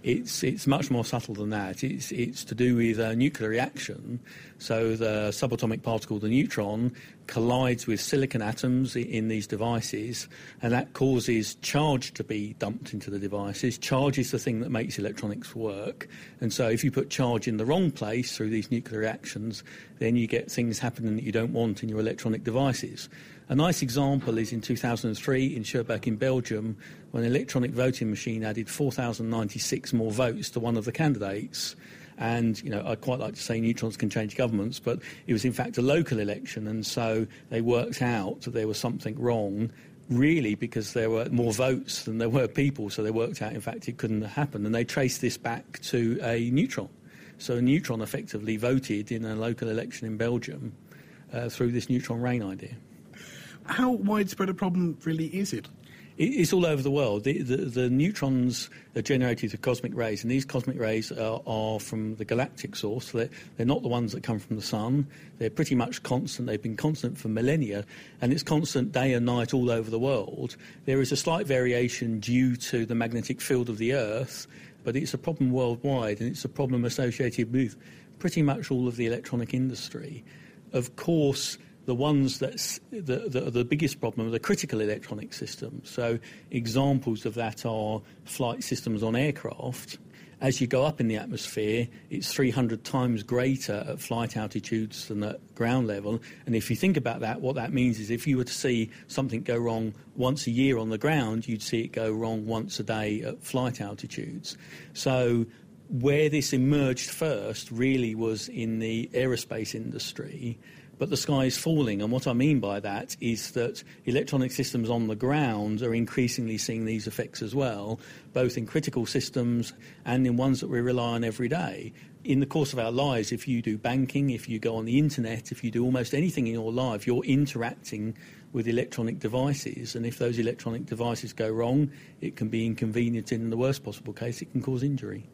It's it's much more subtle than that. It's it's to do with a nuclear reaction. So the subatomic particle, the neutron, collides with silicon atoms in these devices, and that causes charge to be dumped into the devices. Charge is the thing that makes electronics work, and so if you put charge in the wrong place through these nuclear reactions, then you get things happening that you don't want in your electronic devices. A nice example is in 2003 in Schaerbeek in Belgium, when an electronic voting machine added 4,096 more votes to one of the candidates. And, you know, I'd quite like to say neutrons can change governments, but it was in fact a local election, and so they worked out that there was something wrong really because there were more votes than there were people, so they worked out, in fact, it couldn't happen. And they traced this back to a neutron. So a neutron effectively voted in a local election in Belgium uh, through this neutron rain idea. How widespread a problem really is it? It's all over the world. The, the, the, neutrons are generated through cosmic rays, and these cosmic rays are, are from the galactic source. They're, they're, not the ones that come from the sun. They're pretty much constant. They've been constant for millennia, and it's constant day and night all over the world. There is a slight variation due to the magnetic field of the Earth, but it's a problem worldwide, and it's a problem associated with pretty much all of the electronic industry. Of course, the ones that the, the, the biggest problem are the critical electronic systems. So examples of that are flight systems on aircraft. As you go up in the atmosphere, it's 300 times greater at flight altitudes than at ground level. And if you think about that, what that means is if you were to see something go wrong once a year on the ground, you'd see it go wrong once a day at flight altitudes. So where this emerged first really was in the aerospace industry but the sky is falling. And what I mean by that is that electronic systems on the ground are increasingly seeing these effects as well, both in critical systems and in ones that we rely on every day. In the course of our lives, if you do banking, if you go on the internet, if you do almost anything in your life, you're interacting with electronic devices. And if those electronic devices go wrong, it can be inconvenient. In the worst possible case, it can cause injury.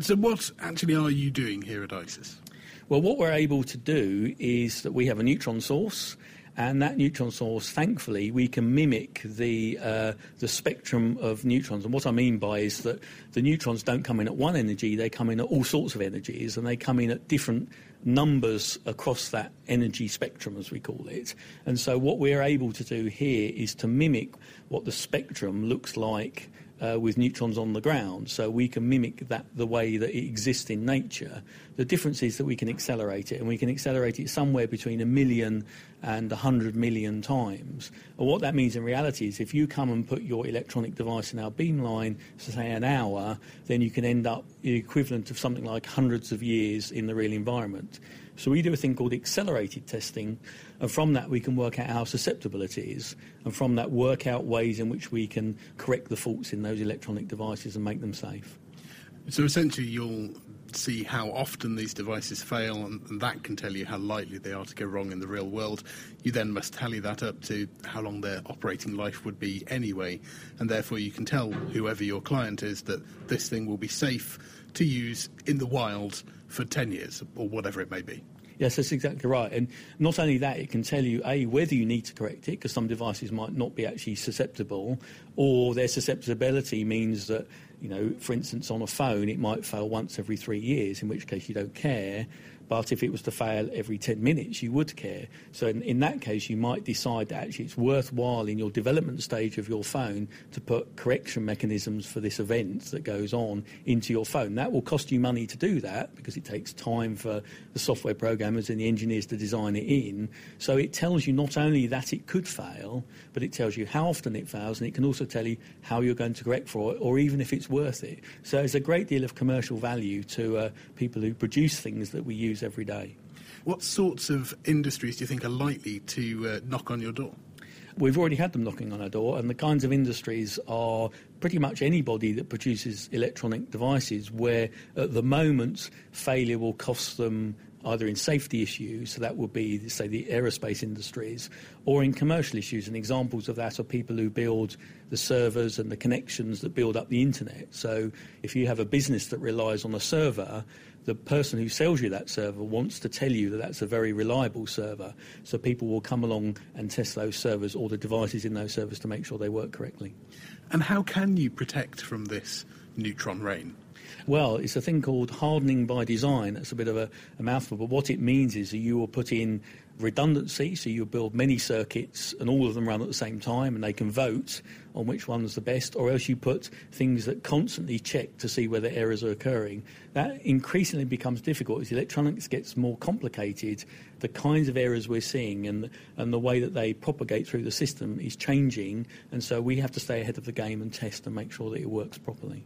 So, what actually are you doing here at ISIS? Well, what we're able to do is that we have a neutron source. And that neutron source, thankfully, we can mimic the uh, the spectrum of neutrons. And what I mean by is that the neutrons don't come in at one energy; they come in at all sorts of energies, and they come in at different numbers across that energy spectrum, as we call it. And so, what we're able to do here is to mimic what the spectrum looks like uh, with neutrons on the ground, so we can mimic that the way that it exists in nature. The difference is that we can accelerate it, and we can accelerate it somewhere between a million and a hundred million times. And what that means in reality is if you come and put your electronic device in our beamline for say an hour, then you can end up the equivalent of something like hundreds of years in the real environment. So we do a thing called accelerated testing, and from that we can work out how susceptible it is, and from that work out ways in which we can correct the faults in those electronic devices and make them safe. So essentially, you'll see how often these devices fail, and, and, that can tell you how likely they are to go wrong in the real world. You then must tally that up to how long their operating life would be anyway, and therefore you can tell whoever your client is that this thing will be safe to use in the wild for 10 years or whatever it may be. Yes, that's exactly right. And not only that, it can tell you, A, whether you need to correct it, because some devices might not be actually susceptible, or their susceptibility means that, you know, for instance, on a phone, it might fail once every three years, in which case you don't care. But if it was to fail every 10 minutes, you would care. So in, in, that case, you might decide that actually it's worthwhile in your development stage of your phone to put correction mechanisms for this event that goes on into your phone. That will cost you money to do that because it takes time for the software programmers and the engineers to design it in. So it tells you not only that it could fail, but it tells you how often it fails and it can also tell you how you're going to correct for it or even if it's worth it. So there's a great deal of commercial value to uh, people who produce things that we use every day. What sorts of industries do you think are likely to uh, knock on your door? We've already had them knocking on our door, and the kinds of industries are pretty much anybody that produces electronic devices where at the moment failure will cost them either in safety issues, so that would be, say, the aerospace industries, or in commercial issues. And examples of that are people who build the servers and the connections that build up the internet. So if you have a business that relies on a server, the person who sells you that server wants to tell you that that's a very reliable server. So people will come along and test those servers or the devices in those servers to make sure they work correctly. And how can you protect from this neutron rain? Well, it's a thing called hardening by design. It's a bit of a, a mouthful, but what it means is that you will put in redundancy, so you build many circuits and all of them run at the same time and they can vote on which one's the best, or else you put things that constantly check to see whether errors are occurring. That increasingly becomes difficult as electronics gets more complicated. The kinds of errors we're seeing and, and the way that they propagate through the system is changing, and so we have to stay ahead of the game and test and make sure that it works properly.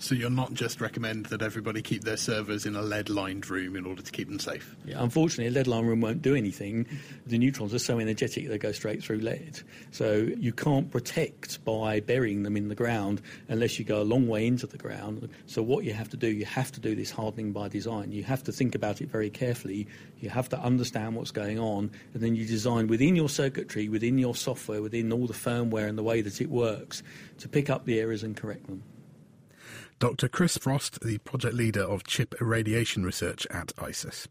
So you're not just recommend that everybody keep their servers in a lead-lined room in order to keep them safe. Yeah, unfortunately, a lead-lined room won't do anything. The neutrons are so energetic they go straight through lead. So you can't protect by burying them in the ground unless you go a long way into the ground. So what you have to do, you have to do this hardening by design. You have to think about it very carefully. You have to understand what's going on, and then you design within your circuitry, within your software, within all the firmware and the way that it works to pick up the errors and correct them. Dr. Chris Frost, the project leader of chip irradiation research at ISIS.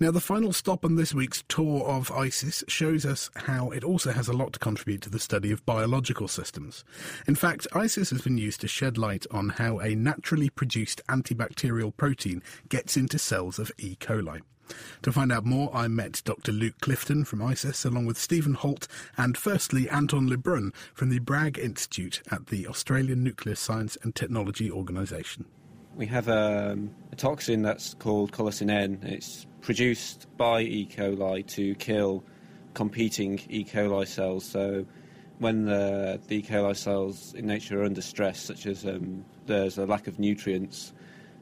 Now, the final stop on this week's tour of ISIS shows us how it also has a lot to contribute to the study of biological systems. In fact, ISIS has been used to shed light on how a naturally produced antibacterial protein gets into cells of E. coli. To find out more, I met Dr. Luke Clifton from ISIS, along with Stephen Holt and firstly Anton Le Brun from the Bragg Institute at the Australian Nuclear Science and Technology Organisation. We have a, a toxin that's called colicin N. It's produced by E. coli to kill competing E. coli cells. So when the, the E. coli cells in nature are under stress, such as um, there's a lack of nutrients,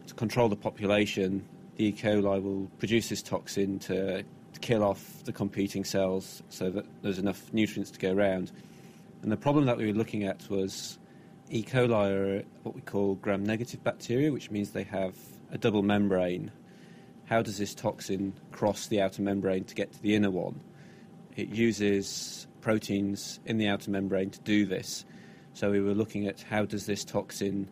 to control the population, the E. coli will produce this toxin to, kill off the competing cells so that there's enough nutrients to go around. And the problem that we were looking at was E. coli are what we call gram negative bacteria, which means they have a double membrane. How does this toxin cross the outer membrane to get to the inner one? It uses proteins in the outer membrane to do this. So we were looking at how does this toxin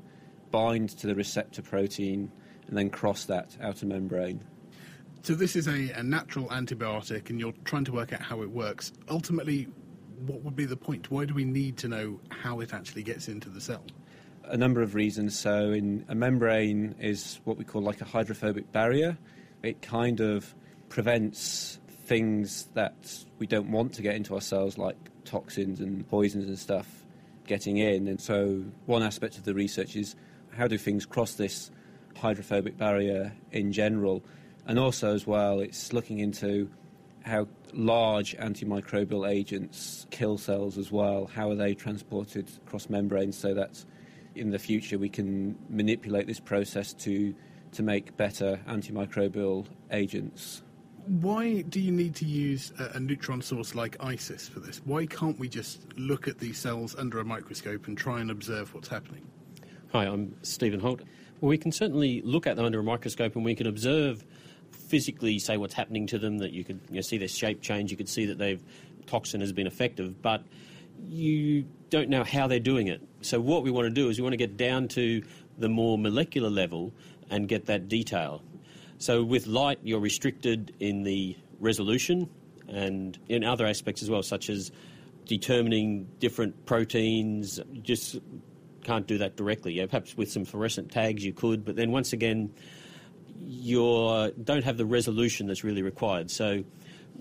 bind to the receptor protein and then cross that outer membrane. So this is a, a natural antibiotic, and you're trying to work out how it works. Ultimately, what would be the point? Why do we need to know how it actually gets into the cell? A number of reasons. So, in a membrane is what we call like a hydrophobic barrier. It kind of prevents things that we don't want to get into our cells, like toxins and poisons and stuff, getting in. And so, one aspect of the research is how do things cross this hydrophobic barrier in general, and also as well, it's looking into how large antimicrobial agents kill cells as well. How are they transported across membranes so that in the future we can manipulate this process to to make better antimicrobial agents. Why do you need to use a, a, neutron source like ISIS for this? Why can't we just look at these cells under a microscope and try and observe what's happening? Hi, I'm Stephen Holt. Well, we can certainly look at them under a microscope and we can observe physically say what's happening to them, that you could you know, see their shape change, you could see that they've toxin has been effective, but you don't know how they're doing it. So what we want to do is we want to get down to the more molecular level and get that detail. So with light, you're restricted in the resolution and in other aspects as well, such as determining different proteins. Just can't do that directly. Yeah, perhaps with some fluorescent tags you could, but then once again, you don't have the resolution that's really required. So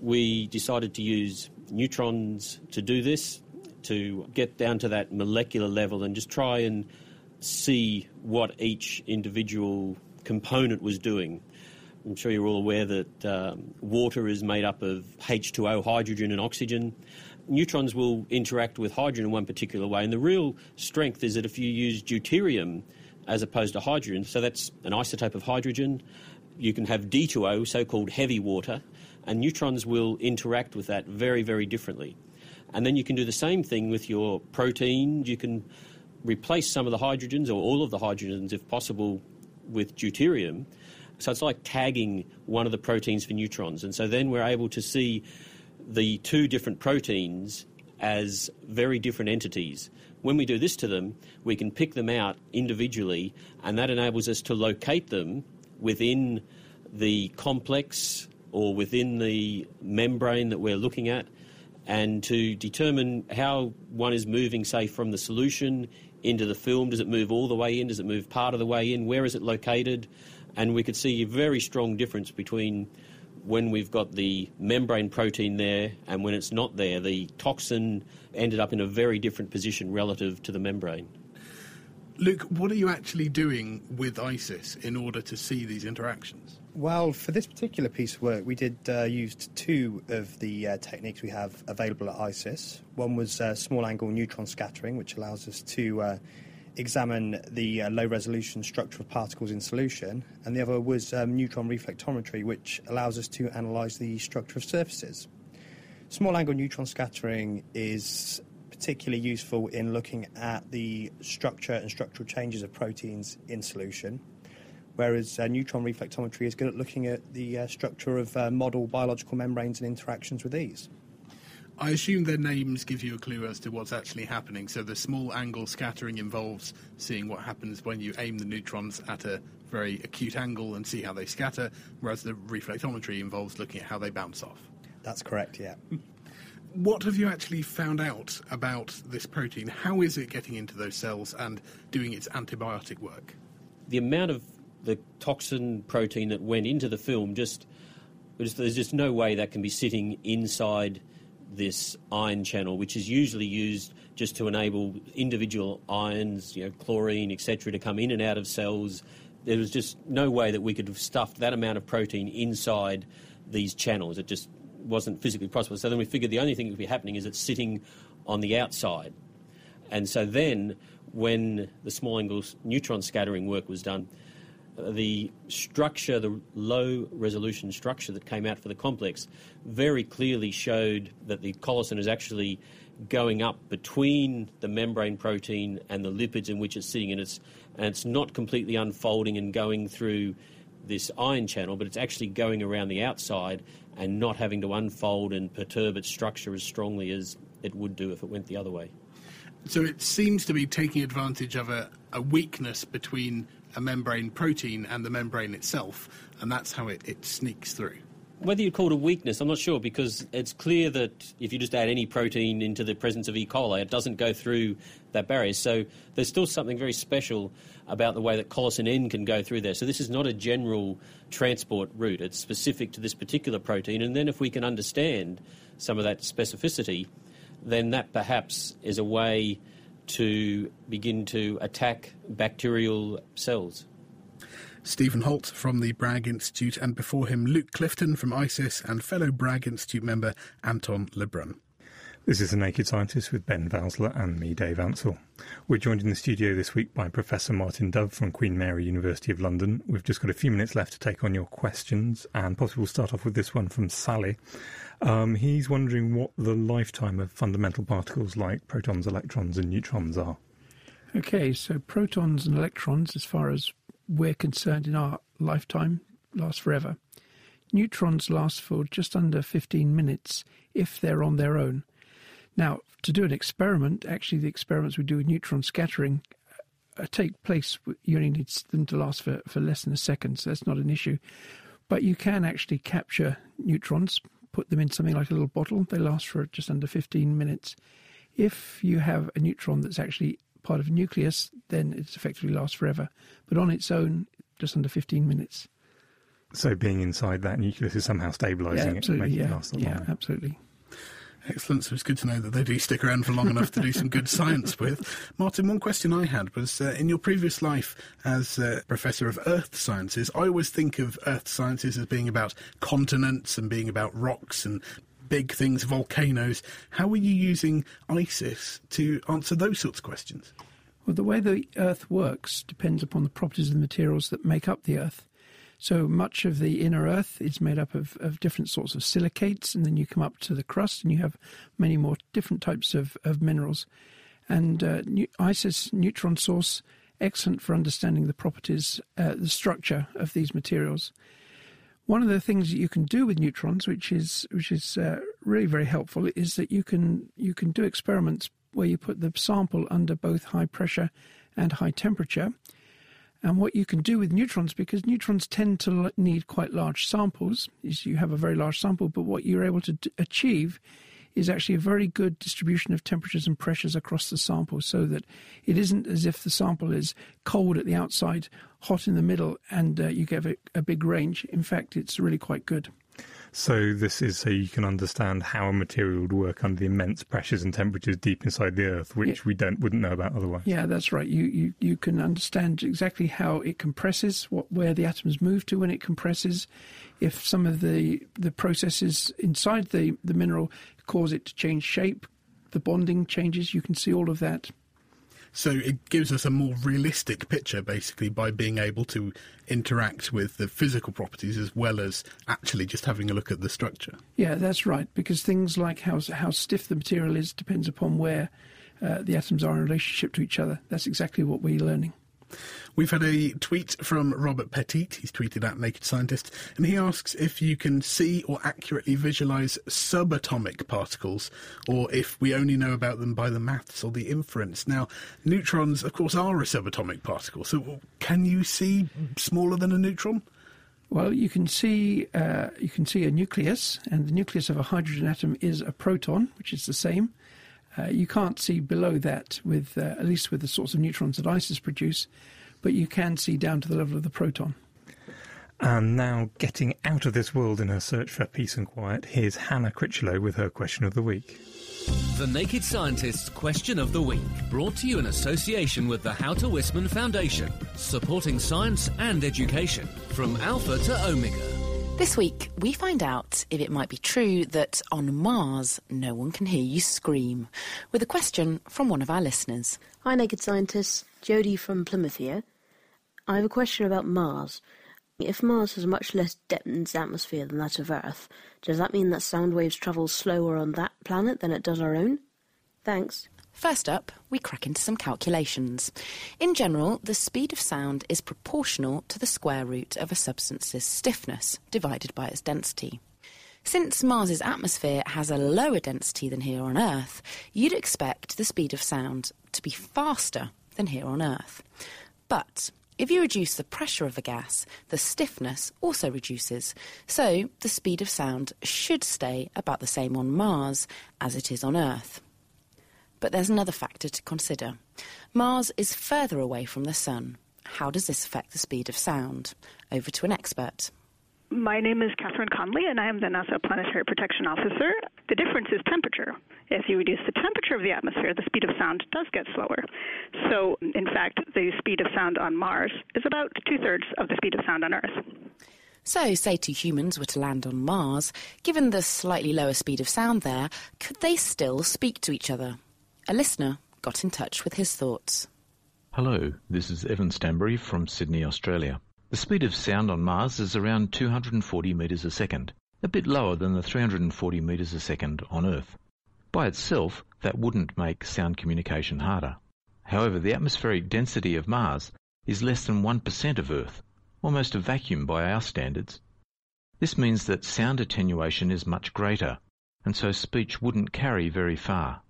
we decided to use neutrons to do this, to get down to that molecular level and just try and see what each individual component was doing. I'm sure you're all aware that um, water is made up of H2O, hydrogen, and oxygen. Neutrons will interact with hydrogen in one particular way, and the real strength is that if you use deuterium, as opposed to hydrogen. So that's an isotope of hydrogen. You can have D2O, so called heavy water, and neutrons will interact with that very, very differently. And then you can do the same thing with your proteins. You can replace some of the hydrogens or all of the hydrogens, if possible, with deuterium. So it's like tagging one of the proteins for neutrons. And so then we're able to see the two different proteins as very different entities. When we do this to them, we can pick them out individually, and that enables us to locate them within the complex or within the membrane that we're looking at, and to determine how one is moving, say, from the solution into the film. Does it move all the way in? Does it move part of the way in? Where is it located? And we could see a very strong difference between when we've got the membrane protein there and when it's not there, the toxin ended up in a very different position relative to the membrane. Luke, what are you actually doing with ISIS in order to see these interactions? Well, for this particular piece of work, we did uh, use two of the uh, techniques we have available at ISIS. One was uh, small angle neutron scattering, which allows us to uh, examine the uh, low resolution structure of particles in solution, and the other was um, neutron reflectometry, which allows us to analyse the structure of surfaces. Small angle neutron scattering is particularly useful in looking at the structure and structural changes of proteins in solution, whereas uh, neutron reflectometry is good at looking at the uh, structure of uh, model biological membranes and interactions with these. I assume their names give you a clue as to what's actually happening. So the small angle scattering involves seeing what happens when you aim the neutrons at a very acute angle and see how they scatter, whereas the reflectometry involves looking at how they bounce off. That's correct, yeah. What have you actually found out about this protein? How is it getting into those cells and doing its antibiotic work? The amount of the toxin protein that went into the film just Just, there's just no way that can be sitting inside this ion channel, which is usually used just to enable individual ions, you know, chlorine, etc., to come in and out of cells. There was just no way that we could have stuffed that amount of protein inside these channels. It just wasn't physically possible. So then we figured the only thing that would be happening is it's sitting on the outside. And so then, when the small angle neutron scattering work was done, the structure, the low resolution structure that came out for the complex, very clearly showed that the colicin is actually going up between the membrane protein and the lipids in which it's sitting, and it's and it's not completely unfolding and going through this ion channel, but it's actually going around the outside and not having to unfold and perturb its structure as strongly as it would do if it went the other way. So it seems to be taking advantage of a, a weakness between a membrane protein and the membrane itself, and that's how it, it sneaks through. Whether you call it a weakness, I'm not sure because it's clear that if you just add any protein into the presence of E. coli, it doesn't go through that barrier. So there's still something very special about the way that colicin N can go through there. So this is not a general transport route, it's specific to this particular protein. And then if we can understand some of that specificity, then that perhaps is a way to begin to attack bacterial cells. Stephen Holt from the Bragg Institute, and before him, Luke Clifton from ISIS and fellow Bragg Institute member Anton Le Brun. This is The Naked Scientist with Ben Valsler and me, Dave Ansell. We're joined in the studio this week by Professor Martin Dove from Queen Mary University of London. We've just got a few minutes left to take on your questions, and possibly we'll start off with this one from Sally. Um, he's wondering what the lifetime of fundamental particles like protons, electrons, and neutrons are. Okay, so protons and electrons, as far as we're concerned in our lifetime, last forever. Neutrons last for just under 15 minutes if they're on their own. Now, to do an experiment, actually, the experiments we do with neutron scattering uh, take place, you only need them to last for, for less than a second, so that's not an issue. But you can actually capture neutrons, put them in something like a little bottle. They last for just under 15 minutes. If you have a neutron that's actually part of a nucleus, then it effectively lasts forever. But on its own, just under 15 minutes. So being inside that nucleus is somehow stabilising yeah, it, making yeah, it last a Yeah, longer. absolutely. Excellent. So it's good to know that they do stick around for long enough to do some good science with. Martin, one question I had was uh, in your previous life as uh, Professor of Earth Sciences, I always think of Earth Sciences as being about continents and being about rocks and big things, volcanoes. How are you using ISIS to answer those sorts of questions? Well, the way the Earth works depends upon the properties of the materials that make up the Earth. So much of the inner Earth is made up of, of different sorts of silicates, and then you come up to the crust and you have many more different types of, of minerals. And uh, ISIS neutron source, excellent for understanding the properties, uh, the structure of these materials. One of the things that you can do with neutrons, which is which is uh, really very helpful, is that you can you can do experiments where you put the sample under both high pressure and high temperature, and what you can do with neutrons, because neutrons tend to need quite large samples, is you have a very large sample, but what you're able to achieve is actually a very good distribution of temperatures and pressures across the sample so that it isn't as if the sample is cold at the outside, hot in the middle, and uh, you get a, a big range. In fact, it's really quite good. So this is so you can understand how a material would work under the immense pressures and temperatures deep inside the Earth, which yeah. we don't wouldn't know about otherwise. Yeah, that's right. You, you you can understand exactly how it compresses, what where the atoms move to when it compresses, if some of the the processes inside the the mineral cause it to change shape, the bonding changes. You can see all of that. So it gives us a more realistic picture, basically, by being able to interact with the physical properties as well as actually just having a look at the structure. Yeah, that's right. Because things like how how stiff the material is depends upon where uh, the atoms are in relationship to each other. That's exactly what we're learning. We've had a tweet from Robert Petit. He's tweeted at Naked Scientist, and he asks if you can see or accurately visualize subatomic particles, or if we only know about them by the maths or the inference. Now, neutrons, of course, are a subatomic particle. So, can you see smaller than a neutron? Well, you can see uh, you can see a nucleus, and the nucleus of a hydrogen atom is a proton, which is the same. Uh, you can't see below that with uh, at least with the sorts of neutrons that ISIS produce, but you can see down to the level of the proton. And now, getting out of this world in her search for peace and quiet, here's Hannah Critchlow with her question of the week. The Naked Scientist's Question of the Week, brought to you in association with the How to Wisman Foundation, supporting science and education from Alpha to Omega. This week, we find out if it might be true that on Mars no one can hear you scream, with a question from one of our listeners. Hi, Naked Scientists. Jodie from Plymouth here. I have a question about Mars. If Mars has much less dense atmosphere than that of Earth, does that mean that sound waves travel slower on that planet than it does our own? Thanks. First up, we crack into some calculations. In general, the speed of sound is proportional to the square root of a substance's stiffness divided by its density. Since Mars's atmosphere has a lower density than here on Earth, you'd expect the speed of sound to be faster than here on Earth. But if you reduce the pressure of a gas, the stiffness also reduces, so the speed of sound should stay about the same on Mars as it is on Earth. But there's another factor to consider. Mars is further away from the Sun. How does this affect the speed of sound? Over to an expert. My name is Catharine Conley, and I am the NASA Planetary Protection Officer. The difference is temperature. If you reduce the temperature of the atmosphere, the speed of sound does get slower. So, in fact, the speed of sound on Mars is about two thirds of the speed of sound on Earth. So, say two humans were to land on Mars, given the slightly lower speed of sound there, could they still speak to each other? A listener got in touch with his thoughts. Hello, this is Evan Stanbury from Sydney, Australia. The speed of sound on Mars is around 240 metres a second, a bit lower than the 340 metres a second on Earth. By itself, that wouldn't make sound communication harder. However, the atmospheric density of Mars is less than 1% of Earth, almost a vacuum by our standards. This means that sound attenuation is much greater, and so speech wouldn't carry very far.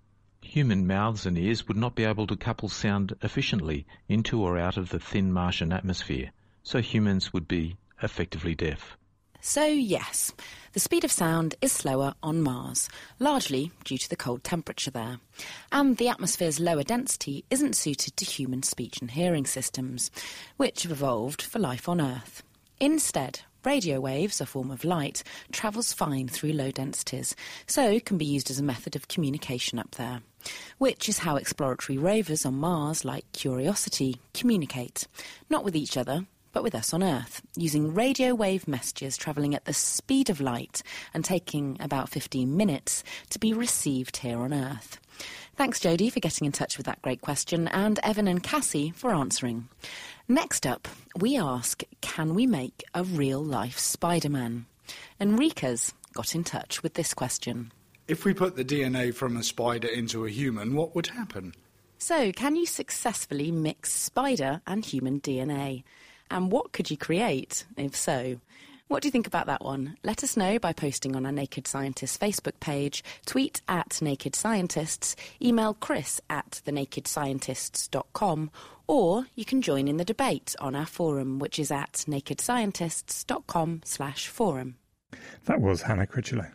Human mouths and ears would not be able to couple sound efficiently into or out of the thin Martian atmosphere so humans would be effectively deaf. So, yes, the speed of sound is slower on Mars, largely due to the cold temperature there. And the atmosphere's lower density isn't suited to human speech and hearing systems, which have evolved for life on Earth. Instead, radio waves, a form of light, travels fine through low densities, so can be used as a method of communication up there. Which is how exploratory rovers on Mars, like Curiosity, communicate, not with each other, but with us on Earth, using radio wave messages travelling at the speed of light and taking about 15 minutes to be received here on Earth. Thanks, Jodie, for getting in touch with that great question, and Evan and Cassie for answering. Next up, we ask Can we make a real life Spider Man? Enrica's got in touch with this question. If we put the DNA from a spider into a human, what would happen? So, can you successfully mix spider and human DNA? And what could you create, if so? What do you think about that one? Let us know by posting on our Naked Scientists Facebook page, tweet at Naked Scientists, email chris at thenakedscientists.com, or you can join in the debate on our forum, which is at nakedscientists.com slash forum. That was Hannah Critchlow.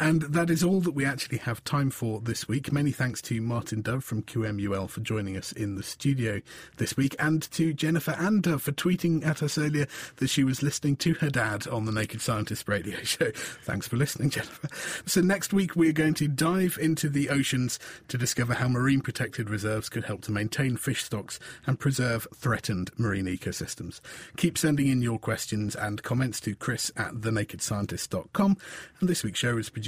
And that is all that we actually have time for this week. Many thanks to Martin Dove from QMUL for joining us in the studio this week, and to Jennifer and Dove for tweeting at us earlier that she was listening to her dad on the Naked Scientist radio show. Thanks for listening, Jennifer. So next week we're going to dive into the oceans to discover how marine protected reserves could help to maintain fish stocks and preserve threatened marine ecosystems. Keep sending in your questions and comments to chris at thenakedscientist.com. And this week's show is produced